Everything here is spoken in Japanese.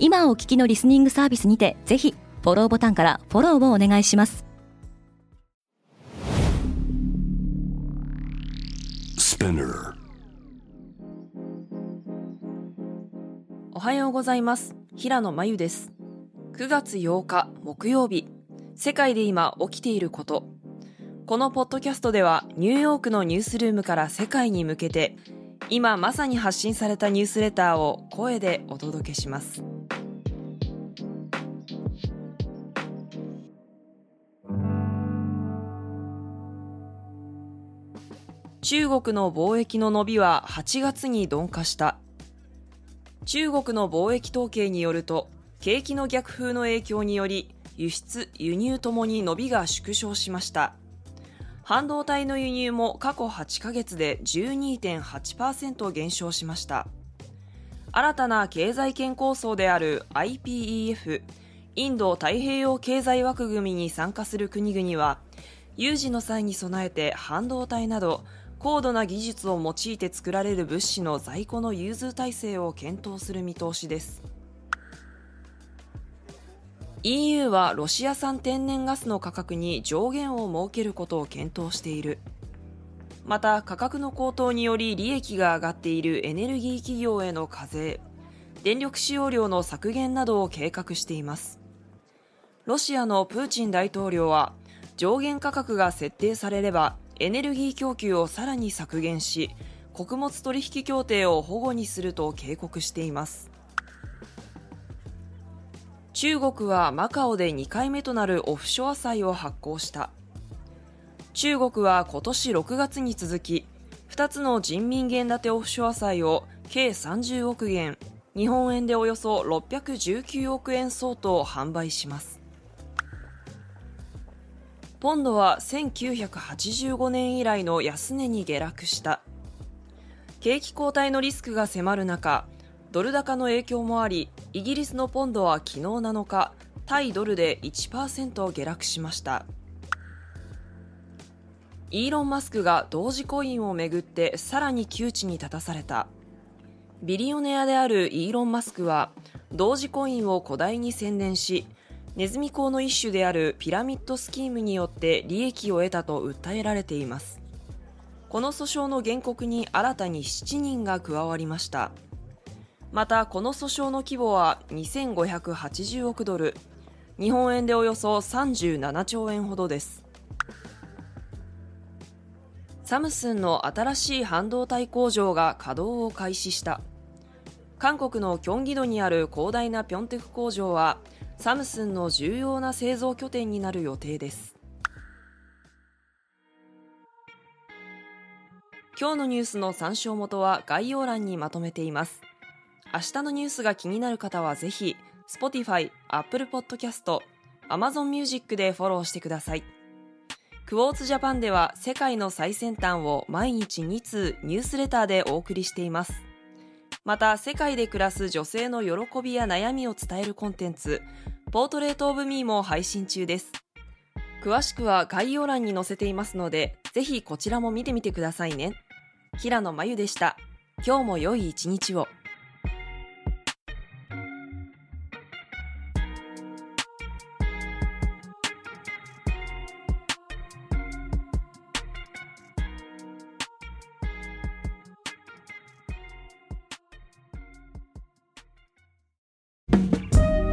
今お聞きのリスニングサービスにてぜひフォローボタンからフォローをお願いします。おはようございます。平野真由です。9月8日木曜日。世界で今起きていること。このポッドキャストではニューヨークのニュースルームから世界に向けて今まさに発信されたニュースレターを声でお届けします中国の貿易の伸びは8月に鈍化した。中国の貿易統計によると景気の逆風の影響により輸出輸入ともに伸びが縮小しました。半導体の輸入も過去8ヶ月で12.8%減少しました。新たな経済圏構想である IPEF インド太平洋経済枠組みに参加する国々は有事の際に備えて半導体など高度な技術を用いて作られる物資の在庫の融通体制を検討する見通しです。EU はロシア産天然ガスの価格に上限を設けることを検討している。また価格の高騰により利益が上がっているエネルギー企業への課税電力使用量の削減などを計画しています。ロシアのプーチン大統領は上限価格が設定されればエネルギー供給をさらに削減し穀物取引協定を保護にすると警告しています。中国はマカオで2回目となるオフショア債を発行した。中国は今年6月に続き2つの人民元建てオフショア債を計30億元日本円でおよそ619億円相当販売します。ポンドは1985年以来の安値に下落した。景気後退のリスクが迫る中ドル高の影響もありイギリスのポンドは昨日7日対ドルで1%下落しました。イーロン・マスクが同時コインをめぐってさらに窮地に立たされた。ビリオネアであるイーロン・マスクは同時コインを古代に宣伝しネズミ講の一種であるピラミッドスキームによって利益を得たと訴えられています。この訴訟の原告に新たに7人が加わりました。またこの訴訟の規模は2580億ドル。日本円でおよそ37兆円ほどです。サムスンの新しい半導体工場が稼働を開始した。韓国のキョンギドにある広大なピョンテク工場はサムスンの重要な製造拠点になる予定です。今日のニュースの参照元は概要欄にまとめています。明日のニュースが気になる方はぜひ Spotify、Apple Podcast、Amazon Music でフォローしてください。クォーツジャパンでは世界の最先端を毎日2通ニュースレターでお送りしています。また世界で暮らす女性の喜びや悩みを伝えるコンテンツポートレートオブミーも配信中です。詳しくは概要欄に載せていますのでぜひこちらも見てみてくださいね。平野真由でした。今日も良い一日を。